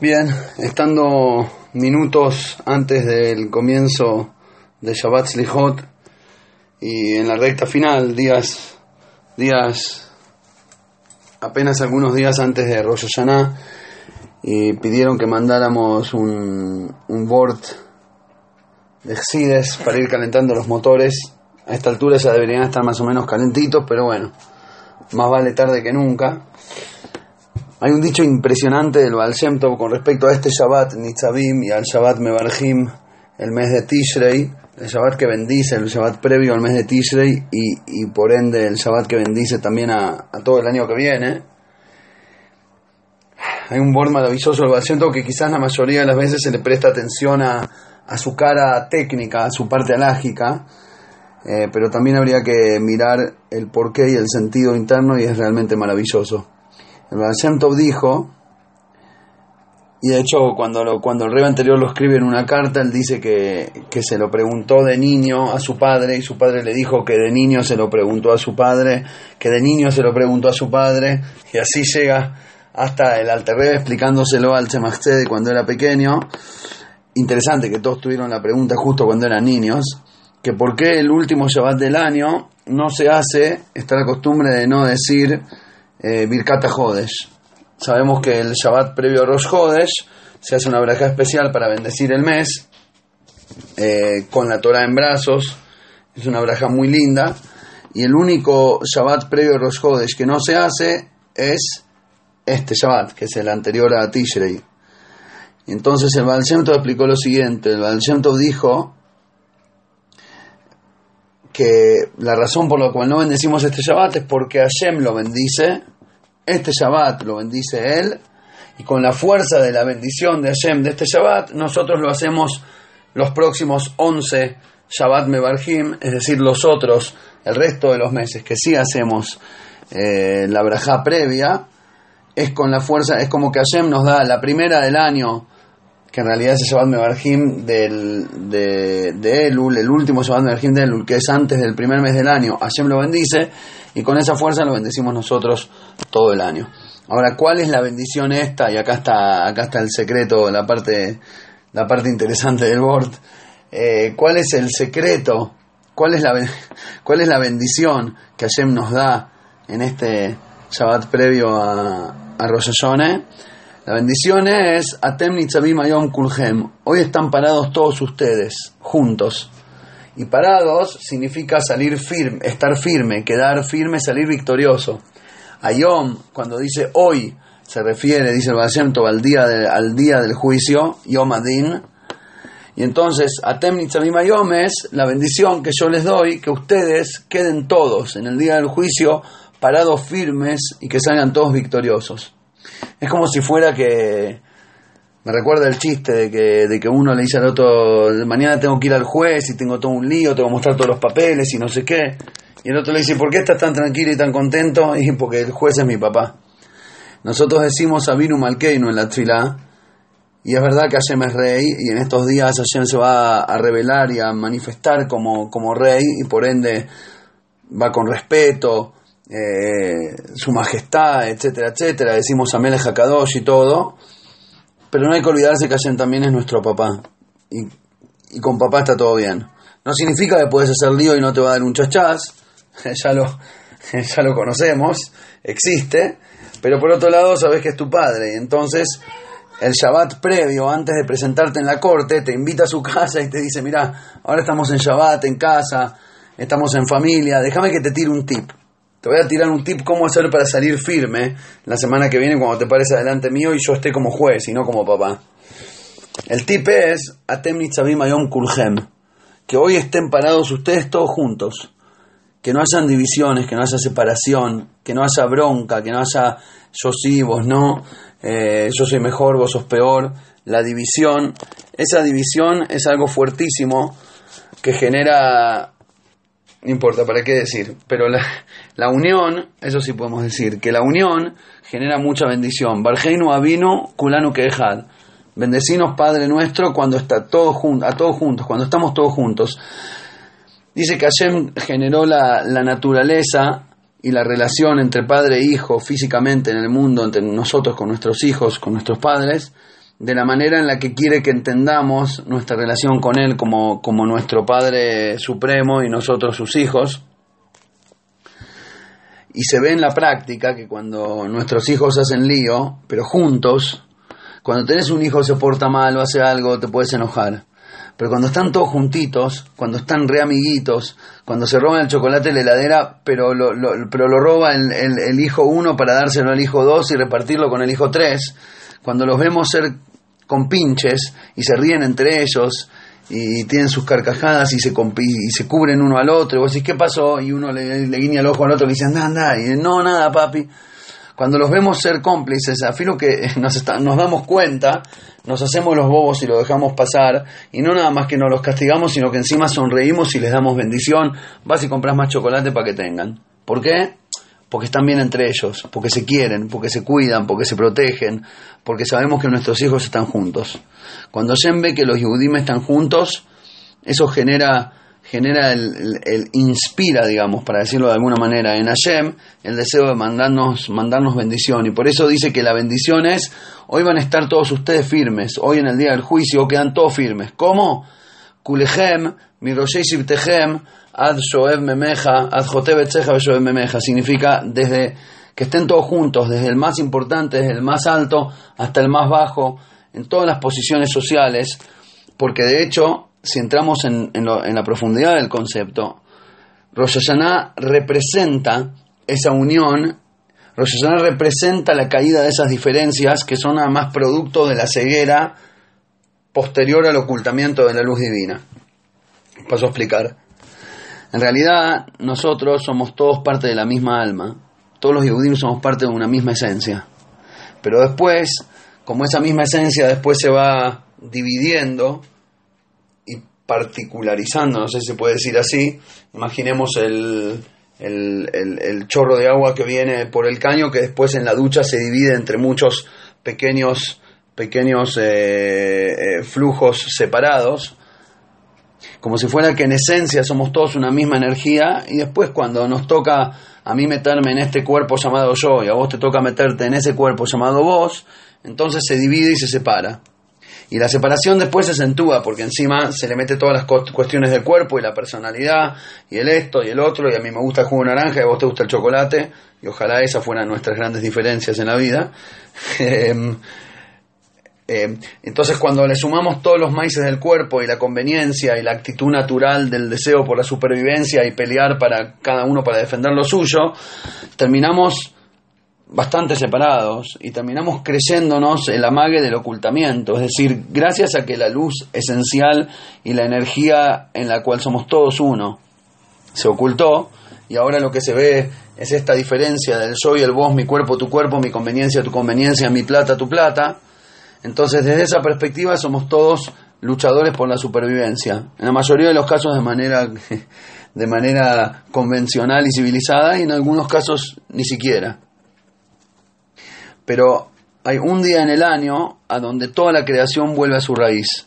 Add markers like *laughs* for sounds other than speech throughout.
Bien, estando minutos antes del comienzo de Shabbat Slichot y en la recta final, días, días, apenas algunos días antes de Rosh Hashanah, y pidieron que mandáramos un, un board de Excides para ir calentando los motores. A esta altura ya deberían estar más o menos calentitos, pero bueno, más vale tarde que nunca. Hay un dicho impresionante del Baal con respecto a este Shabbat Nitzavim y al Shabbat Mevarjim, el mes de Tishrei, el Shabbat que bendice, el Shabbat previo al mes de Tishrei y, y por ende el Shabbat que bendice también a, todo el año que viene. Hay un bord maravilloso del Baal que quizás la mayoría de las veces se le presta atención a, a su cara técnica, a su parte alágica, eh, pero también habría que mirar el porqué y el sentido interno y es realmente maravilloso. El Baal dijo, y de hecho cuando, lo, cuando el rey anterior lo escribe en una carta, él dice que, que se lo preguntó de niño a su padre y su padre le dijo que de niño se lo preguntó a su padre, que de niño se lo preguntó a su padre, y así llega hasta el Alterrebe explicándoselo al Tzemach de cuando era pequeño. Interesante que todos tuvieron la pregunta justo cuando eran niños, que por qué el último Shabbat del año no se hace, está la costumbre de no decir eh, Birkat Hodesh. Sabemos que el Shabbat previo a Rosh Hodesh se hace una braja especial para bendecir el mes, eh, con la Torah en brazos, es una braja muy linda, y el único Shabbat previo a Rosh Hodesh que no se hace es este Shabbat, que es el anterior a Tishrei. Entonces el Baal explicó lo siguiente, el Baal dijo que la razón por la cual no bendecimos este Shabbat es porque Hashem lo bendice, este Shabbat lo bendice Él, y con la fuerza de la bendición de Hashem de este Shabbat, nosotros lo hacemos los próximos 11 Shabbat Mebarjim, es decir, los otros, el resto de los meses que sí hacemos eh, la braja previa, es con la fuerza, es como que Hashem nos da la primera del año, que en realidad es el Shabbat Mebarjim del, de, Elul, el último Shabbat Mebarjim de Elul, que es antes del primer mes del año, Hashem lo bendice, y con esa fuerza lo bendecimos nosotros todo el año. Ahora, ¿cuál es la bendición esta? Y acá está, acá está el secreto, la parte, la parte interesante del board. Eh, ¿Cuál es el secreto? ¿Cuál es, la, ¿Cuál es la bendición que Hashem nos da en este Shabbat previo a, a Rosh? La bendición es Atem Nitzavim Ayom Kulhem. Hoy están parados todos ustedes, juntos. Y parados significa salir firme, estar firme, quedar firme, salir victorioso. Ayom, cuando dice hoy, se refiere, dice el Basemto, al día, al día del juicio, Yom Adin. Y entonces, Atem Nitzavim Ayom es la bendición que yo les doy, que ustedes queden todos en el día del juicio parados firmes y que salgan todos victoriosos. Es como si fuera que me recuerda el chiste de que, de que uno le dice al otro, mañana tengo que ir al juez y tengo todo un lío, tengo que mostrar todos los papeles y no sé qué. Y el otro le dice, ¿por qué estás tan tranquilo y tan contento? *laughs* Y porque el juez es mi papá. Nosotros decimos Abinu Malkeinu en la Trilá, y es verdad que Hashem es rey, y en estos días Hashem se va a revelar y a manifestar como, como rey, y por ende va con respeto, eh, su majestad, etcétera, etcétera. Decimos Amelech Hakadosh y todo. Pero no hay que olvidarse que Hashem también es nuestro papá. Y, con papá está todo bien. No significa que puedes hacer lío y no te va a dar un chachás. *laughs* ya, lo, *laughs* ya lo conocemos. Existe. Pero por otro lado, sabes que es tu padre. Y entonces, el Shabbat previo, antes de presentarte en la corte, te invita a su casa y te dice: Mira, ahora estamos en Shabbat, en casa, estamos en familia. Déjame que te tire un tip. Te voy a tirar un tip cómo hacer para salir firme la semana que viene cuando te pares adelante mío y yo esté como juez y no como papá. El tip es Atem Kulhem. Que hoy estén parados ustedes todos juntos. Que no hayan divisiones, que no haya separación, que no haya bronca, que no haya yo sí, vos no, eh, yo soy mejor, vos sos peor. La división, esa división es algo fuertísimo que genera no importa, ¿para qué decir? Pero la, la, unión, eso sí podemos decir, que la unión genera mucha bendición. Bargeinu Avino, Kulanu Kehad. Bendecinos, Padre nuestro, cuando está todo a todos juntos, cuando estamos todos juntos. Dice que Hashem generó la, la naturaleza y la relación entre padre e hijo físicamente en el mundo, entre nosotros con nuestros hijos, con nuestros padres, de la manera en la que quiere que entendamos nuestra relación con Él como, como nuestro Padre Supremo y nosotros sus hijos. Y se ve en la práctica que cuando nuestros hijos hacen lío, pero juntos, cuando tenés un hijo se porta mal o hace algo, te puedes enojar. Pero cuando están todos juntitos, cuando están re amiguitos, cuando se roban el chocolate de la heladera, pero lo, pero lo roba el, el hijo uno para dárselo al hijo dos y repartirlo con el hijo tres, cuando los vemos ser con pinches y se ríen entre ellos y tienen sus carcajadas y se, y se cubren uno al otro. Y vos decís, ¿qué pasó? Y uno le, guiña el ojo al otro y le dice, anda, anda. Y no, nada, papi. Cuando los vemos ser cómplices, a filo que *laughs* nos, nos damos cuenta, nos hacemos los bobos y lo dejamos pasar, y no nada más que nos los castigamos, sino que encima sonreímos y les damos bendición, vas y compras más chocolate para que tengan. ¿Por qué? Porque están bien entre ellos, porque se quieren, porque se cuidan, porque se protegen, porque sabemos que nuestros hijos están juntos. Cuando Hashem ve que los Yehudim están juntos, eso genera, genera el, inspira, digamos, para decirlo de alguna manera, en Hashem el deseo de mandarnos, mandarnos bendición. Y por eso dice que la bendición es, hoy van a estar todos ustedes firmes, hoy en el día del juicio quedan todos firmes. ¿Cómo? Kulehem, Miroshei Ad Shoev Memeja, Ad Shoev Memeja, significa desde que estén todos juntos, desde el más importante, desde el más alto hasta el más bajo, en todas las posiciones sociales, porque de hecho, si entramos en, la profundidad del concepto, Rosh Hashanah representa esa unión, Rosh Hashanah representa la caída de esas diferencias que son además producto de la ceguera posterior al ocultamiento de la luz divina. Paso a explicar. En realidad, nosotros somos todos parte de la misma alma. Todos los judíos somos parte de una misma esencia. Pero después, como esa misma esencia después se va dividiendo y particularizando, no sé si se puede decir así, imaginemos el, el, chorro de agua que viene por el caño que después en la ducha se divide entre muchos pequeños, pequeños eh, eh, flujos separados como si fuera que en esencia somos todos una misma energía y después cuando nos toca a mí meterme en este cuerpo llamado yo y a vos te toca meterte en ese cuerpo llamado vos, entonces se divide y se separa. Y la separación después se acentúa porque encima se le mete todas las cuestiones del cuerpo y la personalidad y el esto y el otro y a mí me gusta el jugo naranja y a vos te gusta el chocolate y ojalá esas fueran nuestras grandes diferencias en la vida. *laughs* Eh, entonces cuando le sumamos todos los maíces del cuerpo y la conveniencia y la actitud natural del deseo por la supervivencia y pelear para cada uno para defender lo suyo, terminamos bastante separados y terminamos creyéndonos el amague del ocultamiento, es decir, gracias a que la luz esencial y la energía en la cual somos todos uno se ocultó y ahora lo que se ve es esta diferencia del yo y el vos, mi cuerpo, tu cuerpo, mi conveniencia, tu conveniencia, mi plata, tu plata, entonces, desde esa perspectiva somos todos luchadores por la supervivencia. En la mayoría de los casos de manera, *laughs* de manera convencional y civilizada y en algunos casos ni siquiera. Pero hay un día en el año a donde toda la creación vuelve a su raíz.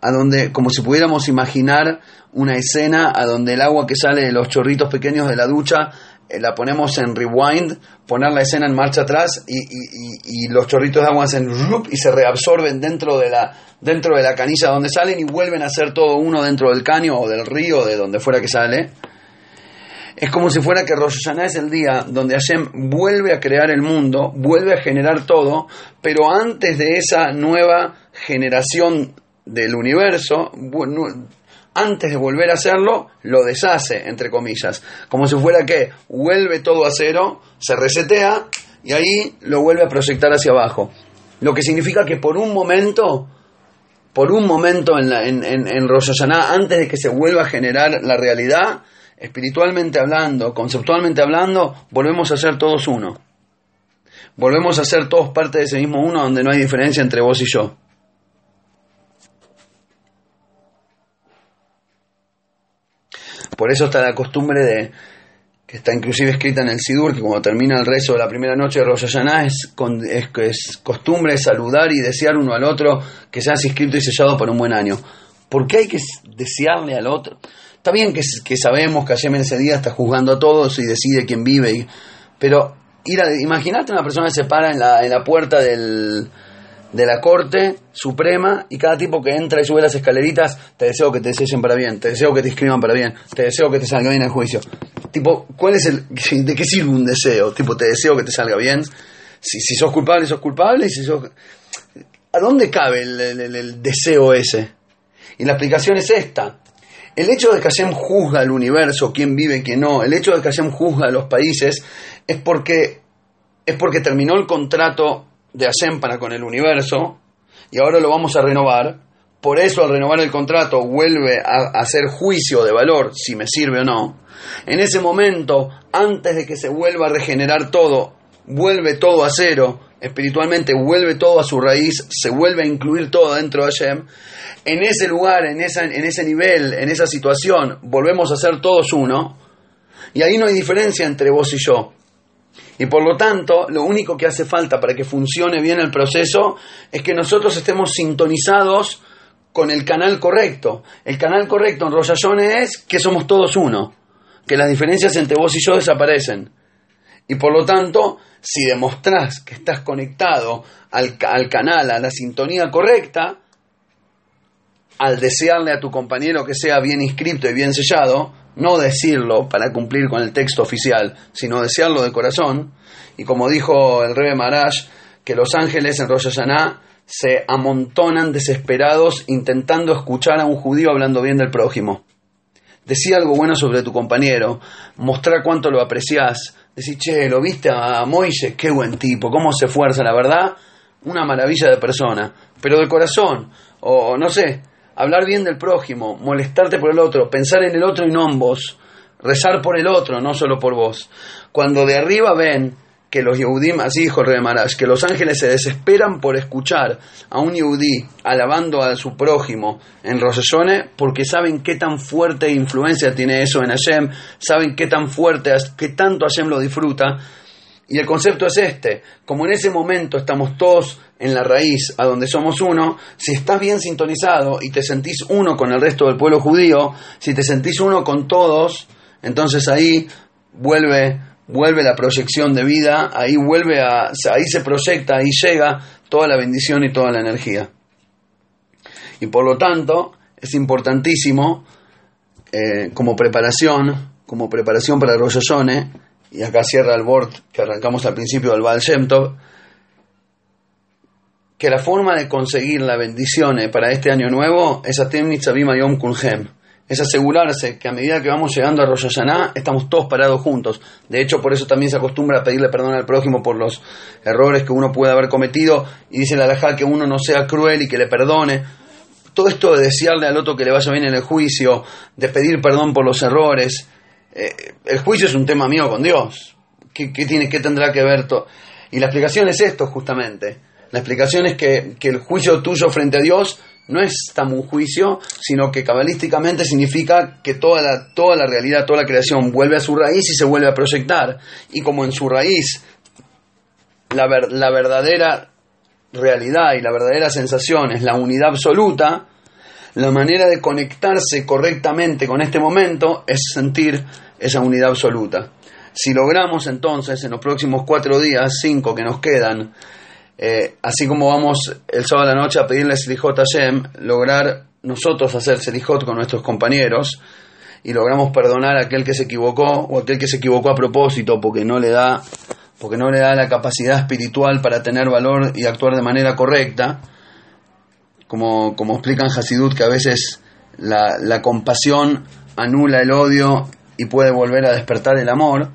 A donde, como si pudiéramos imaginar una escena a donde el agua que sale de los chorritos pequeños de la ducha la ponemos en rewind, poner la escena en marcha atrás y, los chorritos de agua hacen y se reabsorben dentro de, la, dentro de la canilla donde salen y vuelven a ser todo uno dentro del caño o del río, de donde fuera que sale. Es como si fuera que Rosh es el día donde Hashem vuelve a crear el mundo, vuelve a generar todo, pero antes de esa nueva generación del universo, antes de volver a hacerlo, lo deshace, entre comillas. Como si fuera que vuelve todo a cero, se resetea y ahí lo vuelve a proyectar hacia abajo. Lo que significa que por un momento, por un momento en, la, en, en, antes de que se vuelva a generar la realidad, espiritualmente hablando, conceptualmente hablando, volvemos a ser todos uno. Volvemos a ser todos parte de ese mismo uno donde no hay diferencia entre vos y yo. Por eso está la costumbre de, que está inclusive escrita en el Sidur, que cuando termina el rezo de la primera noche de Rosh es, es, es costumbre saludar y desear uno al otro que seas inscrito y sellado para un buen año. ¿Por qué hay que desearle al otro? Está bien que, sabemos que Hashem en ese día está juzgando a todos y decide quién vive, pero imagínate una persona que se para en la, en la puerta del, de la Corte Suprema y cada tipo que entra y sube las escaleritas, te deseo que te deseen para bien, te deseo que te inscriban para bien, te deseo que te salga bien el juicio. Tipo, ¿cuál es el, de qué sirve un deseo? Tipo, te deseo que te salga bien. Si, si sos culpable, sos culpable, si sos... ¿A dónde cabe el, el- deseo ese? Y la explicación es esta. El hecho de que Hashem juzga el universo, quién vive quién no, el hecho de que Hashem juzga a los países, es porque, es porque terminó el contrato de Hashem para con el universo y ahora lo vamos a renovar. Por eso al renovar el contrato vuelve a hacer juicio de valor si me sirve o no. En ese momento, antes de que se vuelva a regenerar todo, vuelve todo a cero, espiritualmente vuelve todo a su raíz, se vuelve a incluir todo dentro de Hashem. En ese lugar, en, esa, en ese nivel, en esa situación, volvemos a ser todos uno. Y ahí no hay diferencia entre vos y yo. Y por lo tanto, lo único que hace falta para que funcione bien el proceso es que nosotros estemos sintonizados con el canal correcto. El canal correcto en Hashanah es que somos todos uno, que las diferencias entre vos y yo desaparecen. Y por lo tanto, si demostrás que estás conectado al, al canal, a la sintonía correcta, al desearle a tu compañero que sea bien inscripto y bien sellado, no decirlo para cumplir con el texto oficial, sino desearlo de corazón. Y como dijo el Rebe Marash, que los ángeles en Rosh Hashanah se amontonan desesperados intentando escuchar a un judío hablando bien del prójimo. Decí algo bueno sobre tu compañero, mostrar cuánto lo apreciás, decir, che, ¿lo viste a Moise? Qué buen tipo, cómo se esfuerza, la verdad, una maravilla de persona, pero de corazón, o no sé, hablar bien del prójimo, molestarte por el otro, pensar en el otro y no en vos, rezar por el otro, no solo por vos. Cuando de arriba ven que los Yehudim, así dijo el que los ángeles se desesperan por escuchar a un Yehudí alabando a su prójimo en Hashanah, porque saben qué tan fuerte influencia tiene eso en Hashem, saben qué tan fuerte, qué tanto Hashem lo disfruta, y el concepto es este, como en ese momento estamos todos en la raíz, a donde somos uno, si estás bien sintonizado y te sentís uno con el resto del pueblo judío, si te sentís uno con todos, entonces ahí vuelve, vuelve la proyección de vida, ahí vuelve a, ahí se proyecta, ahí llega toda la bendición y toda la energía. Y por lo tanto, es importantísimo eh, como preparación, como preparación para Rosh Hashanah, y acá cierra el board que arrancamos al principio del Baal Shem Tov, que la forma de conseguir la bendición eh, para este año nuevo es Atem Nitzavim Yom Kulhem. Es asegurarse que a medida que vamos llegando a Rosh Hashanah estamos todos parados juntos. De hecho, por eso también se acostumbra a pedirle perdón al prójimo por los errores que uno puede haber cometido y dice la alajá que uno no sea cruel y que le perdone. Todo esto de desearle al otro que le vaya bien en el juicio, de pedir perdón por los errores, eh, el juicio es un tema mío con Dios. ¿Qué, qué tiene, qué tendrá que ver? Y la explicación es esto justamente. La explicación es que, que el juicio tuyo frente a Dios no es tan un juicio, sino que cabalísticamente significa que toda la, toda la realidad, toda la creación vuelve a su raíz y se vuelve a proyectar. Y como en su raíz la, ver, la verdadera realidad y la verdadera sensación es la unidad absoluta, la manera de conectarse correctamente con este momento es sentir esa unidad absoluta. Si logramos entonces en los próximos cuatro días, cinco que nos quedan, eh, así como vamos el sábado a la noche a pedirle Selijot a Hashem, lograr nosotros hacer Selijot con nuestros compañeros y logramos perdonar a aquel que se equivocó o aquel que se equivocó a propósito porque no le da porque no le da la capacidad espiritual para tener valor y actuar de manera correcta, como, como explican Hasidut, que a veces la, la compasión anula el odio y puede volver a despertar el amor,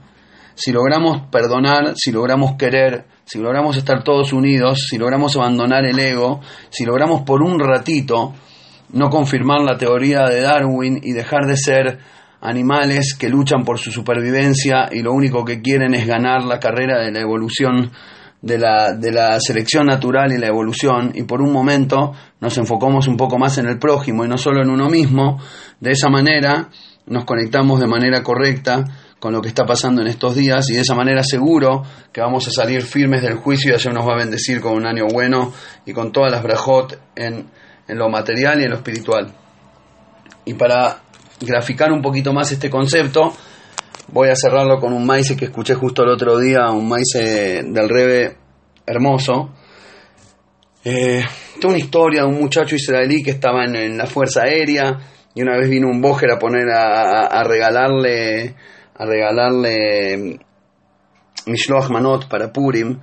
si logramos perdonar, si logramos querer, si logramos estar todos unidos, si logramos abandonar el ego, si logramos por un ratito no confirmar la teoría de Darwin y dejar de ser animales que luchan por su supervivencia y lo único que quieren es ganar la carrera de la evolución, de la, de la selección natural y la evolución, y por un momento nos enfocamos un poco más en el prójimo y no solo en uno mismo, de esa manera nos conectamos de manera correcta con lo que está pasando en estos días y de esa manera seguro que vamos a salir firmes del juicio y Hashem nos va a bendecir con un año bueno y con todas las brajot en, en lo material y en lo espiritual. Y para graficar un poquito más este concepto, voy a cerrarlo con un maíz que escuché justo el otro día, un maíz del Rebe hermoso, Eh, una historia de un muchacho israelí que estaba en, la Fuerza Aérea y una vez vino un bojer a poner a, regalarle a regalarle Mishloach Manot para Purim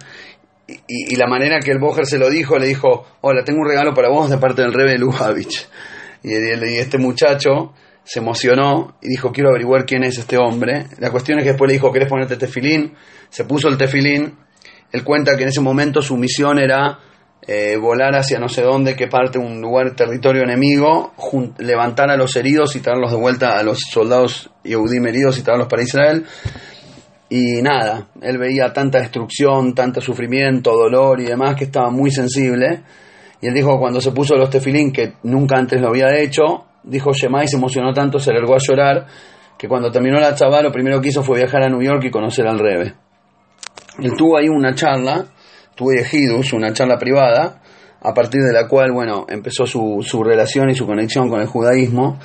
y, la manera que el bojer se lo dijo, le dijo, hola, tengo un regalo para vos de parte del Rebe Lubavitch. Y, y este muchacho se emocionó y dijo, quiero averiguar quién es este hombre. La cuestión es que después le dijo, ¿querés ponerte tefilín? Se puso el tefilín. Él cuenta que en ese momento su misión era eh, volar hacia no sé dónde, que parte un lugar, territorio enemigo, levantar a los heridos y traerlos de vuelta a los soldados Yehudim heridos y traerlos para Israel. Y nada, él veía tanta destrucción, tanto sufrimiento, dolor y demás que estaba muy sensible. Y él dijo cuando se puso los tefilín, que nunca antes lo había hecho, dijo Shemai, se emocionó tanto, se largó a llorar, que cuando terminó la chaval lo primero que hizo fue viajar a New York y conocer al Rebe. Él tuvo ahí una charla tuve Ejidus, una charla privada, a partir de la cual, bueno, empezó su, su relación y su conexión con el judaísmo.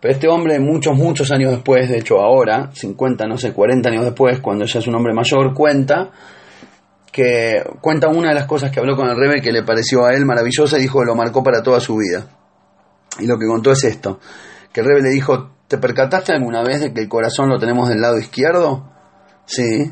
Pero este hombre, muchos, muchos años después, de hecho ahora, 50, no sé, 40 años después, cuando ya es un hombre mayor, cuenta que cuenta una de las cosas que habló con el Rebe que le pareció a él maravillosa y dijo que lo marcó para toda su vida. Y lo que contó es esto, que el Rebe le dijo, ¿te percataste alguna vez de que el corazón lo tenemos del lado izquierdo? Sí.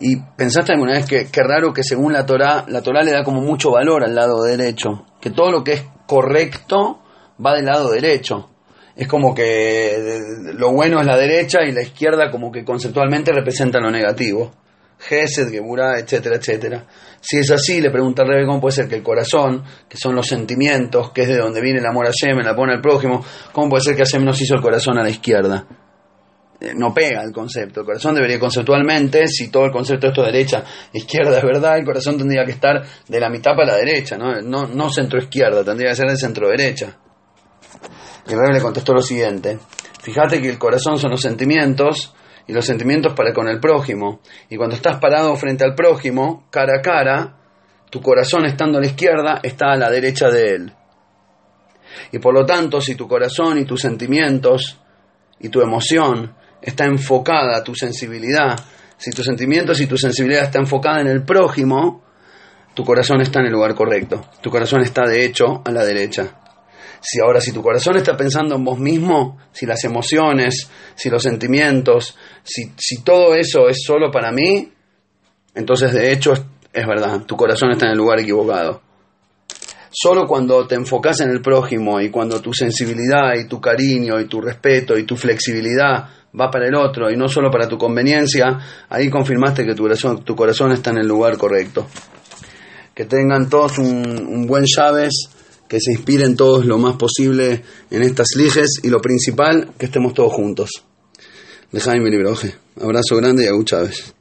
¿Y pensaste alguna vez que, qué raro que según la Torah, la Torah le da como mucho valor al lado derecho? Que todo lo que es correcto va del lado derecho. Es como que lo bueno es la derecha y la izquierda como que conceptualmente representa lo negativo. Gesed, Geburah, etcétera, etcétera. Si es así, le pregunta al Rebe cómo puede ser que el corazón, que son los sentimientos, que es de donde viene el amor a Hashem, el amor al prójimo, cómo puede ser que Hashem nos hizo el corazón a la izquierda? Eh, no pega el concepto. El corazón debería conceptualmente, si todo el concepto esto derecha, izquierda es verdad, el corazón tendría que estar de la mitad para la derecha, no, no, no centro izquierda, tendría que ser de centro derecha. Y el le contestó lo siguiente, fíjate que el corazón son los sentimientos y los sentimientos para con el prójimo. Y cuando estás parado frente al prójimo, cara a cara, tu corazón estando a la izquierda está a la derecha de él. Y por lo tanto, si tu corazón y tus sentimientos y tu emoción está enfocada tu sensibilidad, si tus sentimientos y tu sensibilidad está enfocada en el prójimo, tu corazón está en el lugar correcto. Tu corazón está de hecho a la derecha. Si ahora, si tu corazón está pensando en vos mismo, si las emociones, si los sentimientos, si, si todo eso es solo para mí, entonces de hecho es, es verdad, tu corazón está en el lugar equivocado. Solo cuando te enfocas en el prójimo y cuando tu sensibilidad y tu cariño y tu respeto y tu flexibilidad va para el otro y no solo para tu conveniencia, ahí confirmaste que tu corazón, tu corazón está en el lugar correcto. Que tengan todos un, buen llaves, que se inspiren todos lo más posible en estas liges y lo principal, que estemos todos juntos. Dejaime libroje. Abrazo grande y a Chávez.